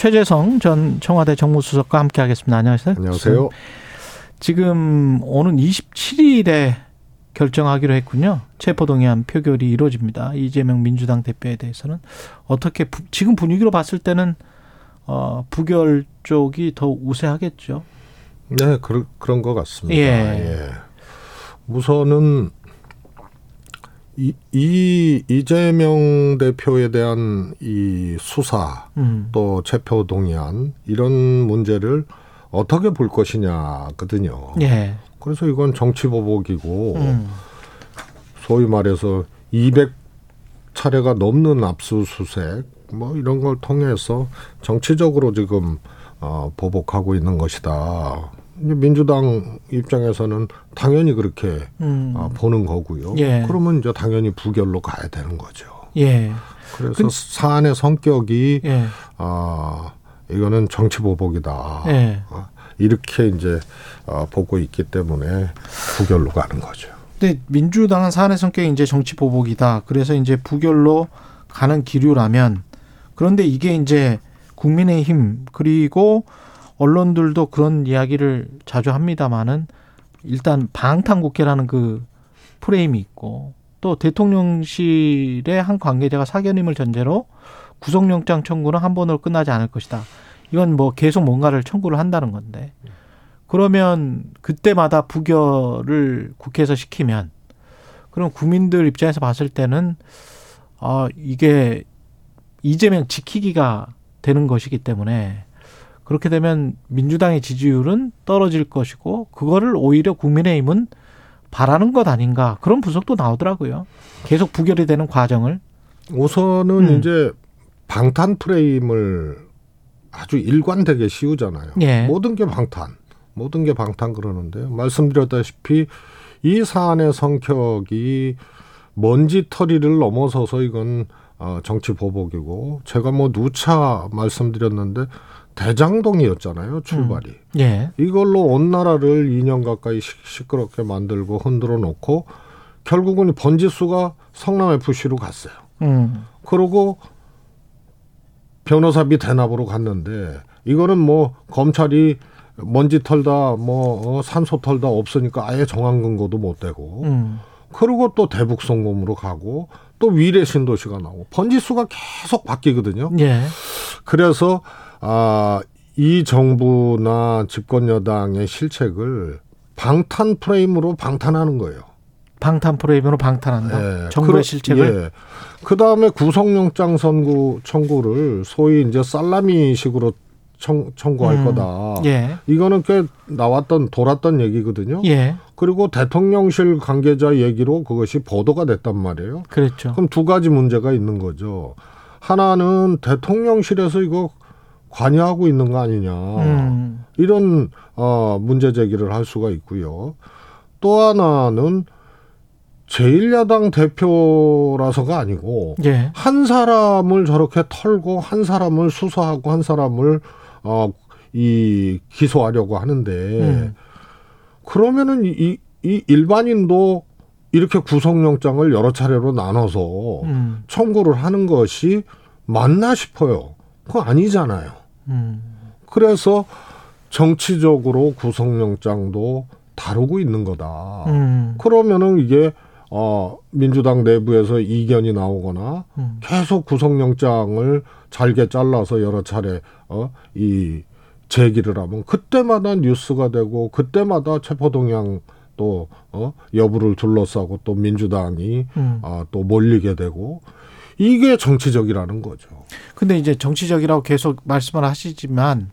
최재성 전 청와대 정무수석과 함께하겠습니다. 안녕하세요. 안녕하세요. 지금 오는 27일에 결정하기로 했군요. 체포동의안 표결이 이루어집니다. 이재명 민주당 대표에 대해서는 어떻게 부, 지금 분위기로 봤을 때는 어, 부결 쪽이 더 우세하겠죠. 네, 그런 그런 것 같습니다. 예. 예. 우선은 이, 이 이재명 대표에 대한 이 수사 음. 또 체포 동의안 이런 문제를 어떻게 볼 것이냐거든요. 예. 그래서 이건 정치 보복이고 음. 소위 말해서 200 차례가 넘는 압수수색 뭐 이런 걸 통해서 정치적으로 지금 어, 보복하고 있는 것이다. 민주당 입장에서는 당연히 그렇게 음. 어, 보는 거고요. 예. 그러면 이제 당연히 부결로 가야 되는 거죠. 예. 그래서 근- 사안의 성격이 예. 아 이거는 정치 보복이다. 예. 어, 이렇게 이제 어, 보고 있기 때문에 부결로 가는 거죠. 근데 민주당은 사안의 성격이 이제 정치 보복이다. 그래서 이제 부결로 가는 기류라면 그런데 이게 이제 국민의힘 그리고 언론들도 그런 이야기를 자주 합니다마는 일단 방탄국회라는 그 프레임이 있고 또 대통령실의 한 관계자가 사견임을 전제로 구속영장 청구는 한 번으로 끝나지 않을 것이다. 이건 뭐 계속 뭔가를 청구를 한다는 건데 그러면 그때마다 부결을 국회에서 시키면 그럼 국민들 입장에서 봤을 때는 아 이게 이재명 지키기가 되는 것이기 때문에 그렇게 되면 민주당의 지지율은 떨어질 것이고 그거를 오히려 국민의힘은 바라는 것 아닌가 그런 분석도 나오더라고요. 계속 부결이 되는 과정을 우선은 음. 이제 방탄 프레임을 아주 일관되게 씌우잖아요. 예. 모든 게 방탄, 모든 게 방탄 그러는데요. 말씀드렸다시피 이 사안의 성격이 먼지 털이를 넘어서서 이건 어, 정치 보복이고 제가 뭐 누차 말씀드렸는데 대장동이었잖아요 출발이. 예. 이걸로 온 나라를 2년 가까이 시- 시끄럽게 만들고 흔들어 놓고 결국은 이 번지수가 성남 FC로 갔어요. 음. 그러고 변호사비 대납으로 갔는데 이거는 뭐 검찰이 먼지 털다 뭐 어, 산소 털다 없으니까 아예 정황 근거도 못 되고 음. 그리고 또 대북 송금으로 가고 또 위례 신도시가 나오고 번지수가 계속 바뀌거든요. 예. 그래서 아, 이 정부나 집권 여당의 실책을 방탄 프레임으로 방탄하는 거예요. 방탄 프레임으로 방탄한다. 예. 정부의 그러- 실책을. 예. 그 다음에 구속영장 선고 청구를 소위 이제 살라미식으로 청, 청구할 음. 거다. 예. 이거는 꽤 나왔던 돌았던 얘기거든요. 예. 그리고 대통령실 관계자 얘기로 그것이 보도가 됐단 말이에요. 그랬죠. 그럼 두 가지 문제가 있는 거죠. 하나는 대통령실에서 이거 관여하고 있는 거 아니냐. 음. 이런 어 문제 제기를 할 수가 있고요. 또 하나는 제1야당 대표라서가 아니고 예. 한 사람을 저렇게 털고 한 사람을 수사하고 한 사람을 어 이 기소하려고 하는데 음. 그러면은 이, 이 일반인도 이렇게 구속영장을 여러 차례로 나눠서 음. 청구를 하는 것이 맞나 싶어요. 그거 아니잖아요. 음. 그래서 정치적으로 구속영장도 다루고 있는 거다. 음. 그러면은 이게 어 민주당 내부에서 이견이 나오거나 음. 계속 구속영장을 잘게 잘라서 여러 차례 어이 제기를 하면 그때마다 뉴스가 되고 그때마다 체포 동향 또 어, 여부를 둘러싸고 또 민주당이 음. 아, 또 몰리게 되고 이게 정치적이라는 거죠. 근데 이제 정치적이라고 계속 말씀을 하시지만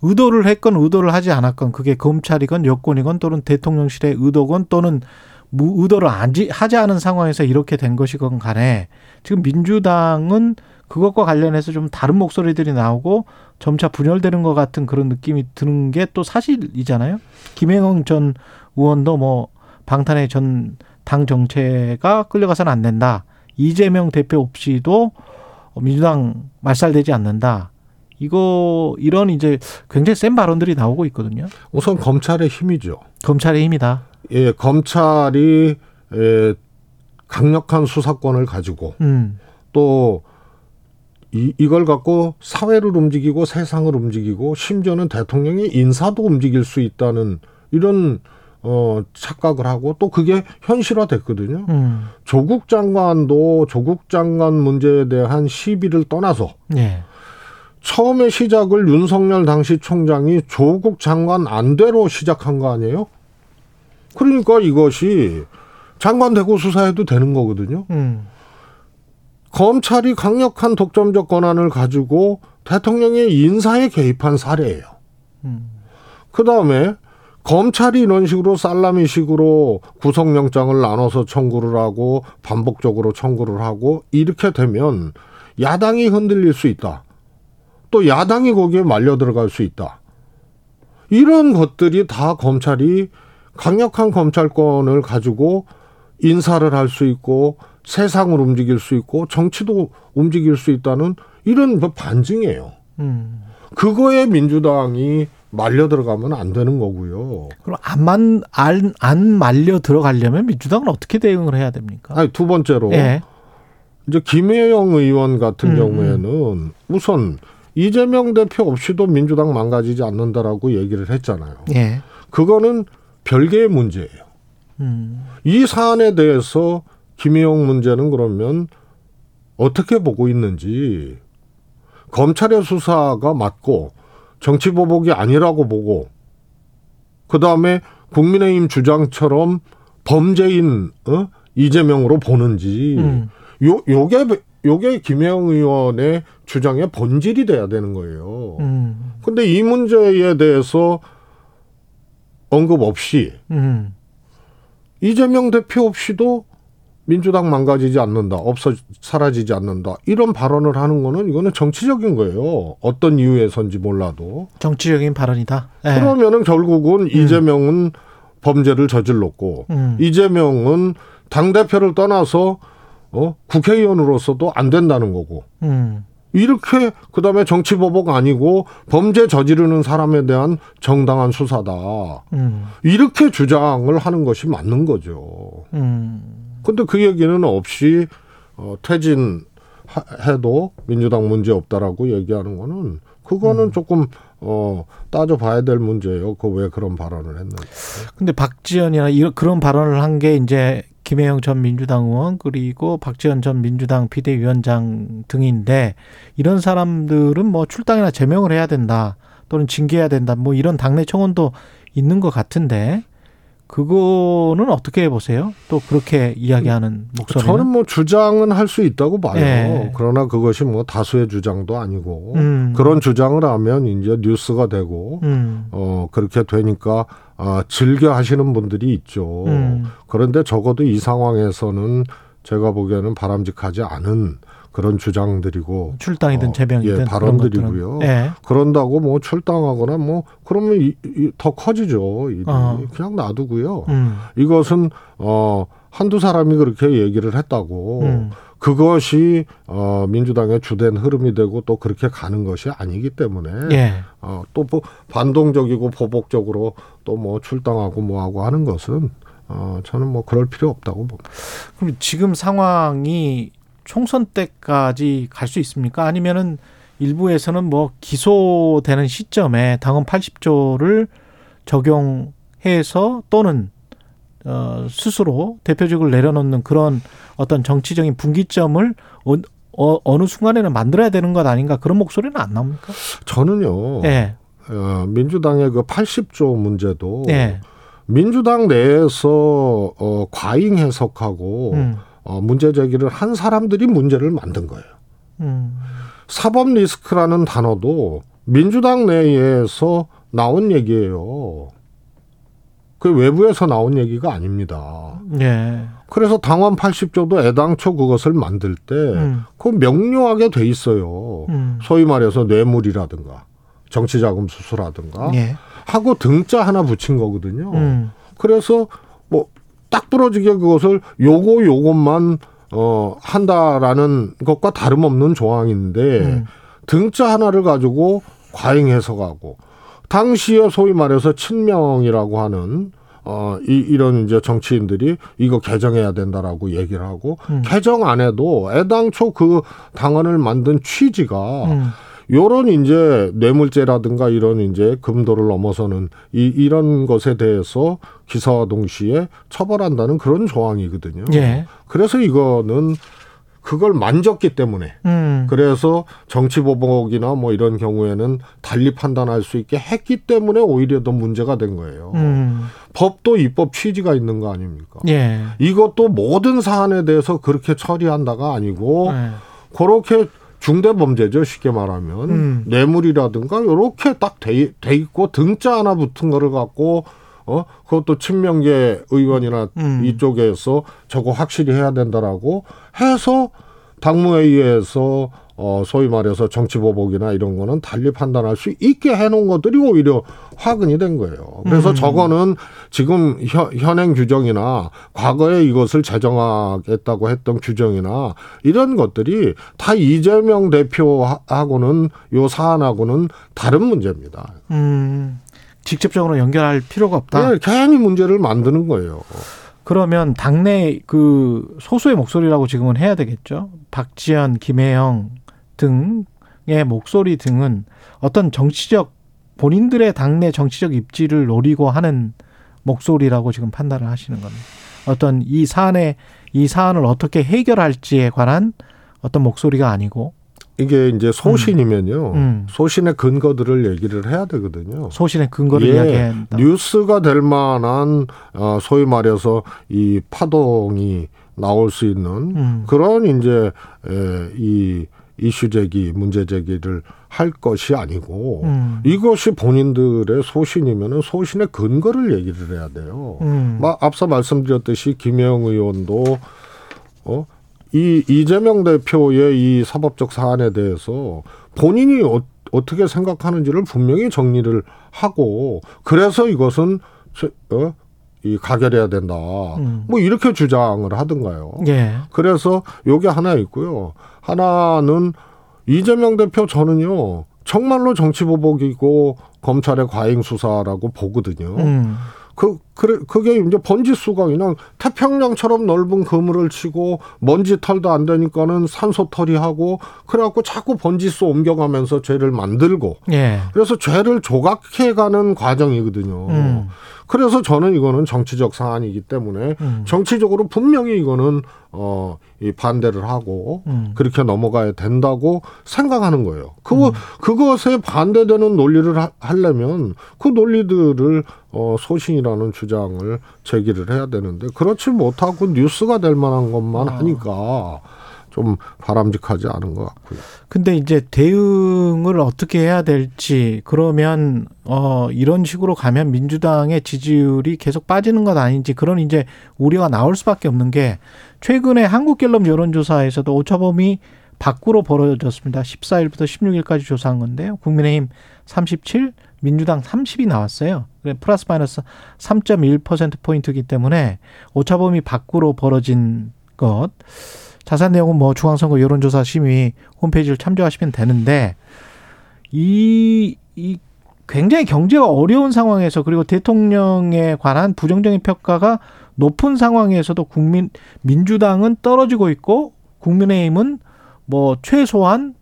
의도를 했건 의도를 하지 않았건 그게 검찰이건 여권이건 또는 대통령실의 의도건 또는 무 의도를 안지- 하지 않은 상황에서 이렇게 된 것이건 간에 지금 민주당은 그것과 관련해서 좀 다른 목소리들이 나오고 점차 분열되는 것 같은 그런 느낌이 드는 게 또 사실이잖아요. 김행영 전 의원도 뭐 방탄의 전 당 정체가 끌려가서는 안 된다. 이재명 대표 없이도 민주당 말살되지 않는다. 이거 이런 이제 굉장히 센 발언들이 나오고 있거든요. 우선 검찰의 힘이죠. 검찰의 힘이다. 예, 검찰이 예, 강력한 수사권을 가지고 음. 또 이, 이걸 갖고 사회를 움직이고 세상을 움직이고 심지어는 대통령이 인사도 움직일 수 있다는 이런 어 착각을 하고 또 그게 현실화 됐거든요. 음. 조국 장관도 조국 장관 문제에 대한 시비를 떠나서 예. 처음에 시작을 윤석열 당시 총장이 조국 장관 안대로 시작한 거 아니에요? 그러니까 이것이 장관 대고 수사해도 되는 거거든요. 음. 검찰이 강력한 독점적 권한을 가지고 대통령의 인사에 개입한 사례예요. 음. 그 다음에 검찰이 이런 식으로 살라미식으로 구속영장을 나눠서 청구를 하고 반복적으로 청구를 하고 이렇게 되면 야당이 흔들릴 수 있다. 또 야당이 거기에 말려 들어갈 수 있다. 이런 것들이 다 검찰이 강력한 검찰권을 가지고 인사를 할 수 있고 세상을 움직일 수 있고 정치도 움직일 수 있다는 이런 뭐 반증이에요. 음. 그거에 민주당이 말려 들어가면 안 되는 거고요. 그럼 안만 안, 안 말려 들어가려면 민주당은 어떻게 대응을 해야 됩니까? 아니 두 번째로 예. 이제 김혜영 의원 같은 음, 경우에는 우선 이재명 대표 없이도 민주당 망가지지 않는다라고 얘기를 했잖아요. 예. 그거는 별개의 문제예요. 음. 이 사안에 대해서 김혜영 문제는 그러면 어떻게 보고 있는지 검찰의 수사가 맞고 정치 보복이 아니라고 보고 그 다음에 국민의힘 주장처럼 범죄인 어? 이재명으로 보는지 음. 요 요게 요게 김혜영 의원의 주장의 본질이 돼야 되는 거예요. 음. 근데 이 문제에 대해서 언급 없이 음. 이재명 대표 없이도 민주당 망가지지 않는다, 없어 사라지지 않는다 이런 발언을 하는 거는 이거는 정치적인 거예요. 어떤 이유에선지 몰라도 정치적인 발언이다. 예. 그러면은 결국은 이재명은 범죄를 저질렀고 음. 이재명은 당 대표를 떠나서 어 국회의원으로서도 안 된다는 거고 음. 이렇게 그다음에 정치 보복 아니고 범죄 저지르는 사람에 대한 정당한 수사다. 음. 이렇게 주장을 하는 것이 맞는 거죠. 음. 근데 그 얘기는 없이 어 퇴진 해도 민주당 문제 없다라고 얘기하는 거는 그거는 조금 어 따져봐야 될 문제예요. 그 왜 그런 발언을 했는지. 근데 박지원이나 이런 그런 발언을 한 게 이제 김혜영 전 민주당 의원 그리고 박지원 전 민주당 비대위원장 등인데 이런 사람들은 뭐 출당이나 제명을 해야 된다 또는 징계해야 된다 뭐 이런 당내 청원도 있는 것 같은데 그거는 어떻게 보세요? 또 그렇게 이야기하는 목소리는 저는 뭐 주장은 할 수 있다고 봐요. 예. 그러나 그것이 뭐 다수의 주장도 아니고 음. 그런 주장을 하면 이제 뉴스가 되고 음. 어 그렇게 되니까 아 즐겨 하시는 분들이 있죠. 음. 그런데 적어도 이 상황에서는 제가 보기에는 바람직하지 않은 그런 주장들이고 출당이든 어, 제명이든 예, 발언들이고요. 예. 그런다고 뭐 출당하거나 뭐 그러면 이, 이, 더 커지죠. 일이. 어. 그냥 놔두고요. 음. 이것은 어 한두 사람이 그렇게 얘기를 했다고 음. 그것이 어 민주당의 주된 흐름이 되고 또 그렇게 가는 것이 아니기 때문에 예. 어또 뭐 반동적이고 보복적으로 또 뭐 출당하고 뭐 하고 하는 것은 어 저는 뭐 그럴 필요 없다고 봅니다. 그럼 지금 상황이 총선 때까지 갈 수 있습니까? 아니면은 일부에서는 뭐 기소되는 시점에 당헌 80조를 적용해서 또는 어 스스로 대표직을 내려놓는 그런 어떤 정치적인 분기점을 어, 어, 어느 순간에는 만들어야 되는 것 아닌가 그런 목소리는 안 나옵니까? 저는요. 예. 어, 민주당의 그 80조 문제도 예. 민주당 내에서 어 과잉 해석하고 음. 어 문제 제기를 한 사람들이 문제를 만든 거예요. 음. 사법 리스크라는 단어도 민주당 내에서 나온 얘기예요. 그 외부에서 나온 얘기가 아닙니다. 예. 그래서 당원 80조도 애당초 그것을 만들 때, 음. 그 명료하게 돼 있어요. 음. 소위 말해서 뇌물이라든가, 정치자금 수수라든가, 예. 하고 등자 하나 붙인 거거든요. 음. 그래서 뭐 딱 부러지게 그것을 요거 요것만 어 한다라는 것과 다름없는 조항인데 음. 등자 하나를 가지고 과잉 해석하고 당시에 소위 말해서 친명이라고 하는 어 이, 이런 이제 정치인들이 이거 개정해야 된다라고 얘기를 하고 음. 개정 안 해도 애당초 그 당원을 만든 취지가 음. 요런 이제 뇌물죄라든가 이런 이제 금도를 넘어서는 이 이런 것에 대해서 기사와 동시에 처벌한다는 그런 조항이거든요. 예. 그래서 이거는 그걸 만졌기 때문에 음. 그래서 정치 보복이나 뭐 이런 경우에는 달리 판단할 수 있게 했기 때문에 오히려 더 문제가 된 거예요. 음. 법도 입법 취지가 있는 거 아닙니까? 예. 이것도 모든 사안에 대해서 그렇게 처리한다가 아니고 예. 그렇게 중대 범죄죠 쉽게 말하면 음. 뇌물이라든가 요렇게 딱돼 있고 등자 하나 붙은 거를 갖고 어 그것도 친명계 의원이나 음. 이쪽에서 저거 확실히 해야 된다라고 해서 당무회의에서 어 소위 말해서 정치보복이나 이런 거는 달리 판단할 수 있게 해놓은 것들이 오히려 화근이 된 거예요. 그래서 음. 저거는 지금 현, 현행 규정이나 과거에 이것을 제정하겠다고 했던 규정이나 이런 것들이 다 이재명 대표하고는 요 사안하고는 다른 문제입니다. 음. 직접적으로 연결할 필요가 없다. 예, 괜히 문제를 만드는 거예요. 그러면 당내 그 소수의 목소리라고 지금은 해야 되겠죠. 박지원, 김혜영 등의 목소리 등은 어떤 정치적 본인들의 당내 정치적 입지를 노리고 하는 목소리라고 지금 판단을 하시는 겁니다. 어떤 이 사안에 이 사안을 어떻게 해결할지에 관한 어떤 목소리가 아니고 이게 이제 소신이면요. 음. 소신의 근거들을 얘기를 해야 되거든요. 소신의 근거를 예, 이야기한다. 뉴스가 될 만한 어, 소위 말해서 이 파동이 나올 수 있는 음. 그런 이제 에, 이 이슈 제기, 문제 제기를 할 것이 아니고 음. 이것이 본인들의 소신이면은 소신의 근거를 얘기를 해야 돼요. 음. 막 앞서 말씀드렸듯이 김영 의원도 어. 이 이재명 대표의 이 사법적 사안에 대해서 본인이 어, 어떻게 생각하는지를 분명히 정리를 하고 그래서 이것은 저- 어? 이 가결해야 된다. 음. 뭐 이렇게 주장을 하던가요. 예. 그래서 요게 하나 있고요. 하나는 이재명 대표 저는요. 정말로 정치 보복이고 검찰의 과잉 수사라고 보거든요. 음. 그, 그래, 그게 이제 번지수가 그냥 태평양처럼 넓은 그물을 치고 먼지 털도 안 되니까는 산소 털이 하고 그래갖고 자꾸 번지수 옮겨가면서 죄를 만들고 예. 그래서 죄를 조각해가는 과정이거든요. 음. 그래서 저는 이거는 정치적 사안이기 때문에 음. 정치적으로 분명히 이거는 어, 이 반대를 하고 음. 그렇게 넘어가야 된다고 생각하는 거예요. 그거 그것에 반대되는 논리를 하, 하려면 그 논리들을 어, 소신이라는 주 장을 제기를 해야 되는데 그렇지 못하고 뉴스가 될 만한 것만 아. 하니까 좀 바람직하지 않은 것 같고요. 근데 이제 대응을 어떻게 해야 될지 그러면 어 이런 식으로 가면 민주당의 지지율이 계속 빠지는 것 아닌지 그런 이제 우려가 나올 수밖에 없는 게 최근에 한국갤럽 여론조사에서도 오차범위 밖으로 벌어졌습니다. 14일부터 16일까지 조사한 건데요. 국민의힘 37, 민주당 30이 나왔어요. 그래 플러스 마이너스 3.1% 포인트이기 때문에 오차범위 밖으로 벌어진 것 자세한 내용은 뭐 중앙선거 여론조사 심의 홈페이지를 참조하시면 되는데 이, 이 굉장히 경제가 어려운 상황에서 그리고 대통령에 관한 부정적인 평가가 높은 상황에서도 국민 민주당은 떨어지고 있고 국민의힘은 뭐 최소한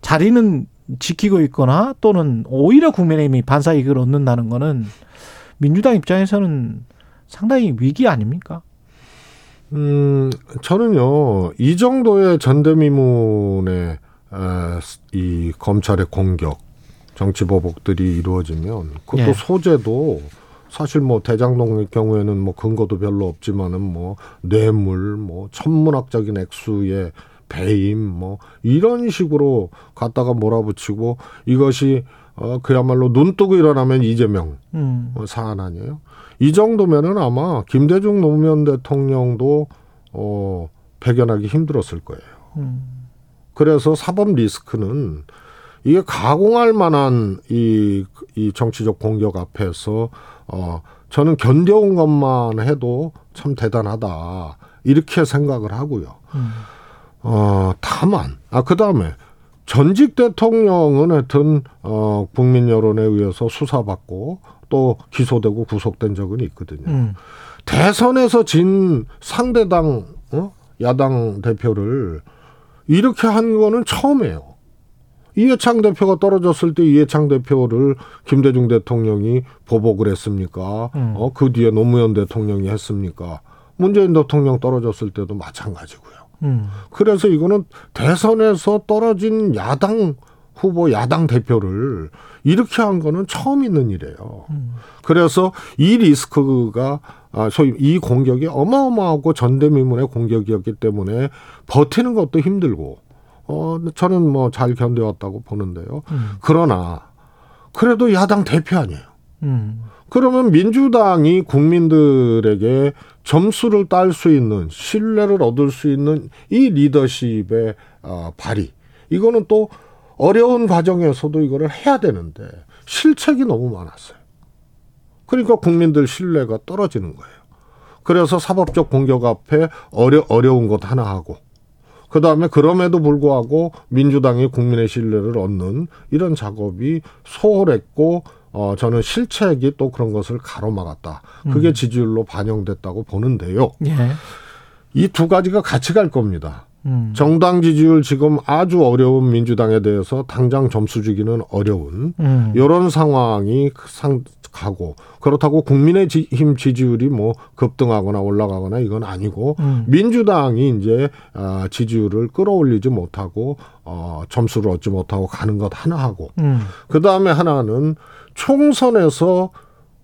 자리는 지키고 있거나 또는 오히려 국민의힘이 반사 이익을 얻는다는 거는 민주당 입장에서는 상당히 위기 아닙니까? 음, 저는요, 이 정도의 전대미문의, 에, 이 검찰의 공격, 정치 보복들이 이루어지면, 그것도 예. 소재도 사실 뭐 대장동의 경우에는 뭐 근거도 별로 없지만은 뭐 뇌물, 뭐 천문학적인 액수의 배임, 뭐 이런 식으로 갖다가 몰아붙이고 이것이 어, 그야말로 눈 뜨고 일어나면 이재명 음. 어, 사안 아니에요. 이 정도면은 아마 김대중 노무현 대통령도 어, 배견하기 힘들었을 거예요. 음. 그래서 사법 리스크는 이게 가공할 만한 이, 이 정치적 공격 앞에서 어, 저는 견뎌온 것만 해도 참 대단하다. 이렇게 생각을 하고요. 음. 어, 다만, 아, 그 다음에 전직 대통령은 하여튼, 어, 국민 여론에 의해서 수사받고 또 기소되고 구속된 적은 있거든요. 음. 대선에서 진 상대당, 어? 야당 대표를 이렇게 한 거는 처음이에요. 이해창 대표가 떨어졌을 때 이해창 대표를 김대중 대통령이 보복을 했습니까? 음. 어, 그 뒤에 노무현 대통령이 했습니까? 문재인 대통령 떨어졌을 때도 마찬가지고요. 음. 그래서 이거는 대선에서 떨어진 야당 후보 야당 대표를 이렇게 한 거는 처음 있는 일이에요. 그래서 이 리스크가 아, 소위 이 공격이 어마어마하고 전대미문의 공격이었기 때문에 버티는 것도 힘들고 어 저는 뭐 잘 견뎌왔다고 보는데요. 음. 그러나 그래도 야당 대표 아니에요. 음. 그러면 민주당이 국민들에게 점수를 딸 수 있는 신뢰를 얻을 수 있는 이 리더십의 어, 발휘 이거는 또 어려운 과정에서도 이거를 해야 되는데 실책이 너무 많았어요. 그러니까 국민들 신뢰가 떨어지는 거예요. 그래서 사법적 공격 앞에 어려 어려운 것 하나 하고 그 다음에 그럼에도 불구하고 민주당이 국민의 신뢰를 얻는 이런 작업이 소홀했고 어 저는 실책이 또 그런 것을 가로막았다. 그게 지지율로 반영됐다고 보는데요. 예. 이두 가지가 같이 갈 겁니다. 음. 정당 지지율 지금 아주 어려운 민주당에 대해서 당장 점수 주기는 어려운 음. 이런 상황이 상 가고 그렇다고 국민의힘 지지율이 뭐 급등하거나 올라가거나 이건 아니고 음. 민주당이 이제 아, 지지율을 끌어올리지 못하고 어, 점수를 얻지 못하고 가는 것 하나 하고 음. 그 다음에 하나는 총선에서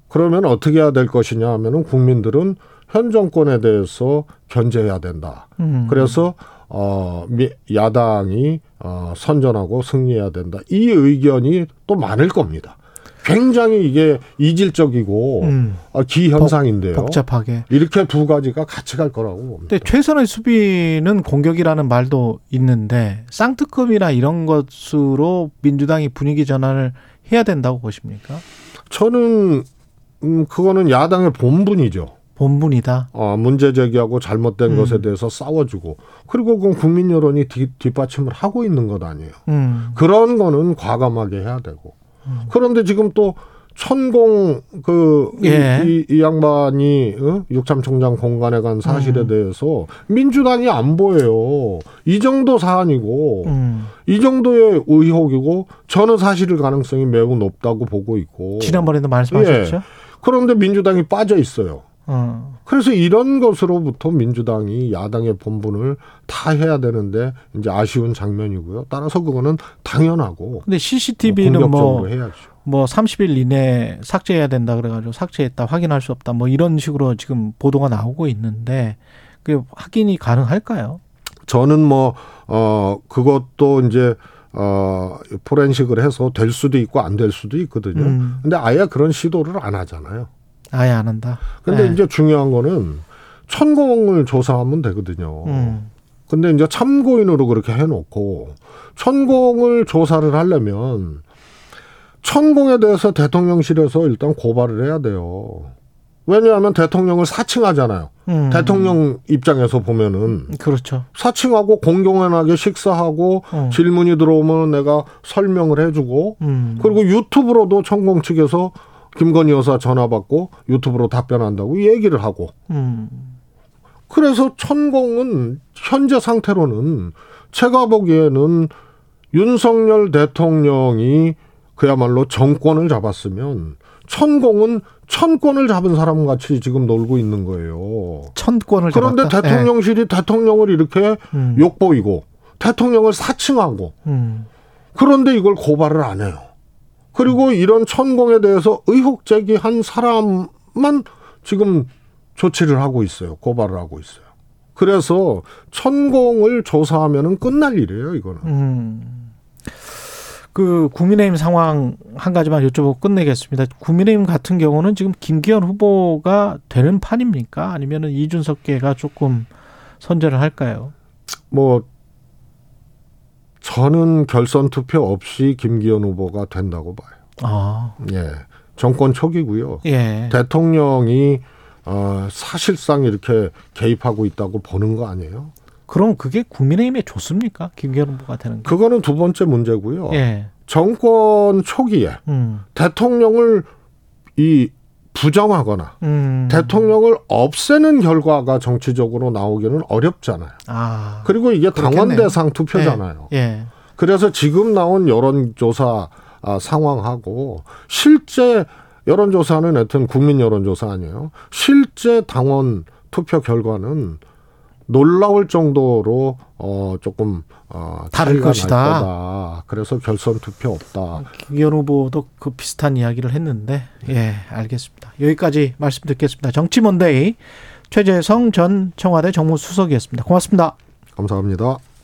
그러면 어떻게 해야 될 것이냐 하면은 국민들은 현 정권에 대해서 견제해야 된다. 음. 그래서 어 미- 야당이 어 선전하고 승리해야 된다. 이 의견이 또 많을 겁니다. 굉장히 이게 이질적이고 음. 어, 기현상인데요. 복잡하게. 이렇게 두 가지가 같이 갈 거라고 봅니다. 근데 최선의 수비는 공격이라는 말도 있는데 쌍특검이나 이런 것으로 민주당이 분위기 전환을 해야 된다고 보십니까? 저는 음 그거는 야당의 본분이죠. 본분이다. 어, 문제 제기하고 잘못된 음. 것에 대해서 싸워주고 그리고 그건 국민 여론이 뒤, 뒷받침을 하고 있는 것 아니에요. 음. 그런 거는 과감하게 해야 되고 그런데 지금 또 천공 그이 예. 이, 이 양반이 어? 육참 총장 공간에 간 사실에 음. 대해서 민주당이 안 보여요. 이 정도 사안이고 음. 이 정도의 의혹이고 저는 사실일 가능성이 매우 높다고 보고 있고 지난번에도 말씀하셨죠. 예. 그런데 민주당이 빠져 있어요. 어. 그래서 이런 것으로부터 민주당이 야당의 본분을 다 해야 되는데 이제 아쉬운 장면이고요. 따라서 그거는 당연하고 근데 CCTV는 공격적으로 뭐, 해야죠. 뭐 30일 이내에 삭제해야 된다 그래가지고 삭제했다 확인할 수 없다 뭐 이런 식으로 지금 보도가 나오고 있는데 그 확인이 가능할까요? 저는 뭐, 어, 그것도 이제, 어, 포렌식을 해서 될 수도 있고 안 될 수도 있거든요. 음. 근데 아예 그런 시도를 안 하잖아요. 아예 안 한다. 근데 네. 이제 중요한 거는 천공을 조사하면 되거든요. 음. 근데 이제 참고인으로 그렇게 해놓고 천공을 조사를 하려면 천공에 대해서 대통령실에서 일단 고발을 해야 돼요. 왜냐하면 대통령을 사칭하잖아요. 음. 대통령 입장에서 보면은 그렇죠. 사칭하고 공공연하게 식사하고 어. 질문이 들어오면 내가 설명을 해주고 음. 그리고 유튜브로도 천공 측에서 김건희 여사 전화 받고 유튜브로 답변한다고 얘기를 하고 음. 그래서 천공은 현재 상태로는 제가 보기에는 윤석열 대통령이 그야말로 정권을 잡았으면 천공은 천권을 잡은 사람 같이 지금 놀고 있는 거예요. 천권을 그런데 잡았다. 대통령실이 대통령을 이렇게 예. 음. 욕보이고 대통령을 사칭하고 음. 그런데 이걸 고발을 안 해요. 그리고 이런 천공에 대해서 의혹 제기한 사람만 지금 조치를 하고 있어요. 고발을 하고 있어요. 그래서 천공을 조사하면은 끝날 일이에요, 이거는. 음. 그 국민의힘 상황 한 가지만 여쭤보고 끝내겠습니다. 국민의힘 같은 경우는 지금 김기현 후보가 되는 판입니까? 아니면은 이준석계가 조금 선전을 할까요? 뭐 저는 결선 투표 없이 김기현 후보가 된다고 봐요. 아, 예. 정권 초기고요. 예. 대통령이 어, 사실상 이렇게 개입하고 있다고 보는 거 아니에요? 그럼 그게 국민의힘에 좋습니까? 김기현 후보가 되는 게? 그거는 두 번째 문제고요. 예. 정권 초기에 음. 대통령을 이 부정하거나 음. 대통령을 없애는 결과가 정치적으로 나오기는 어렵잖아요. 아. 그리고 이게 당원 그렇겠네요. 대상 투표잖아요. 예. 그래서 지금 나온 여론조사 아, 상황하고 실제 여론조사는 하여튼 국민 여론조사 아니에요. 실제 당원 투표 결과는 놀라울 정도로 어 조금 어 다를 것이다. 거다. 그래서 결선 투표 없다. 김기현 후보도 그 비슷한 이야기를 했는데 예 알겠습니다. 여기까지 말씀 듣겠습니다. 정치몬데이 최재성 전 청와대 정무수석이었습니다. 고맙습니다. 감사합니다.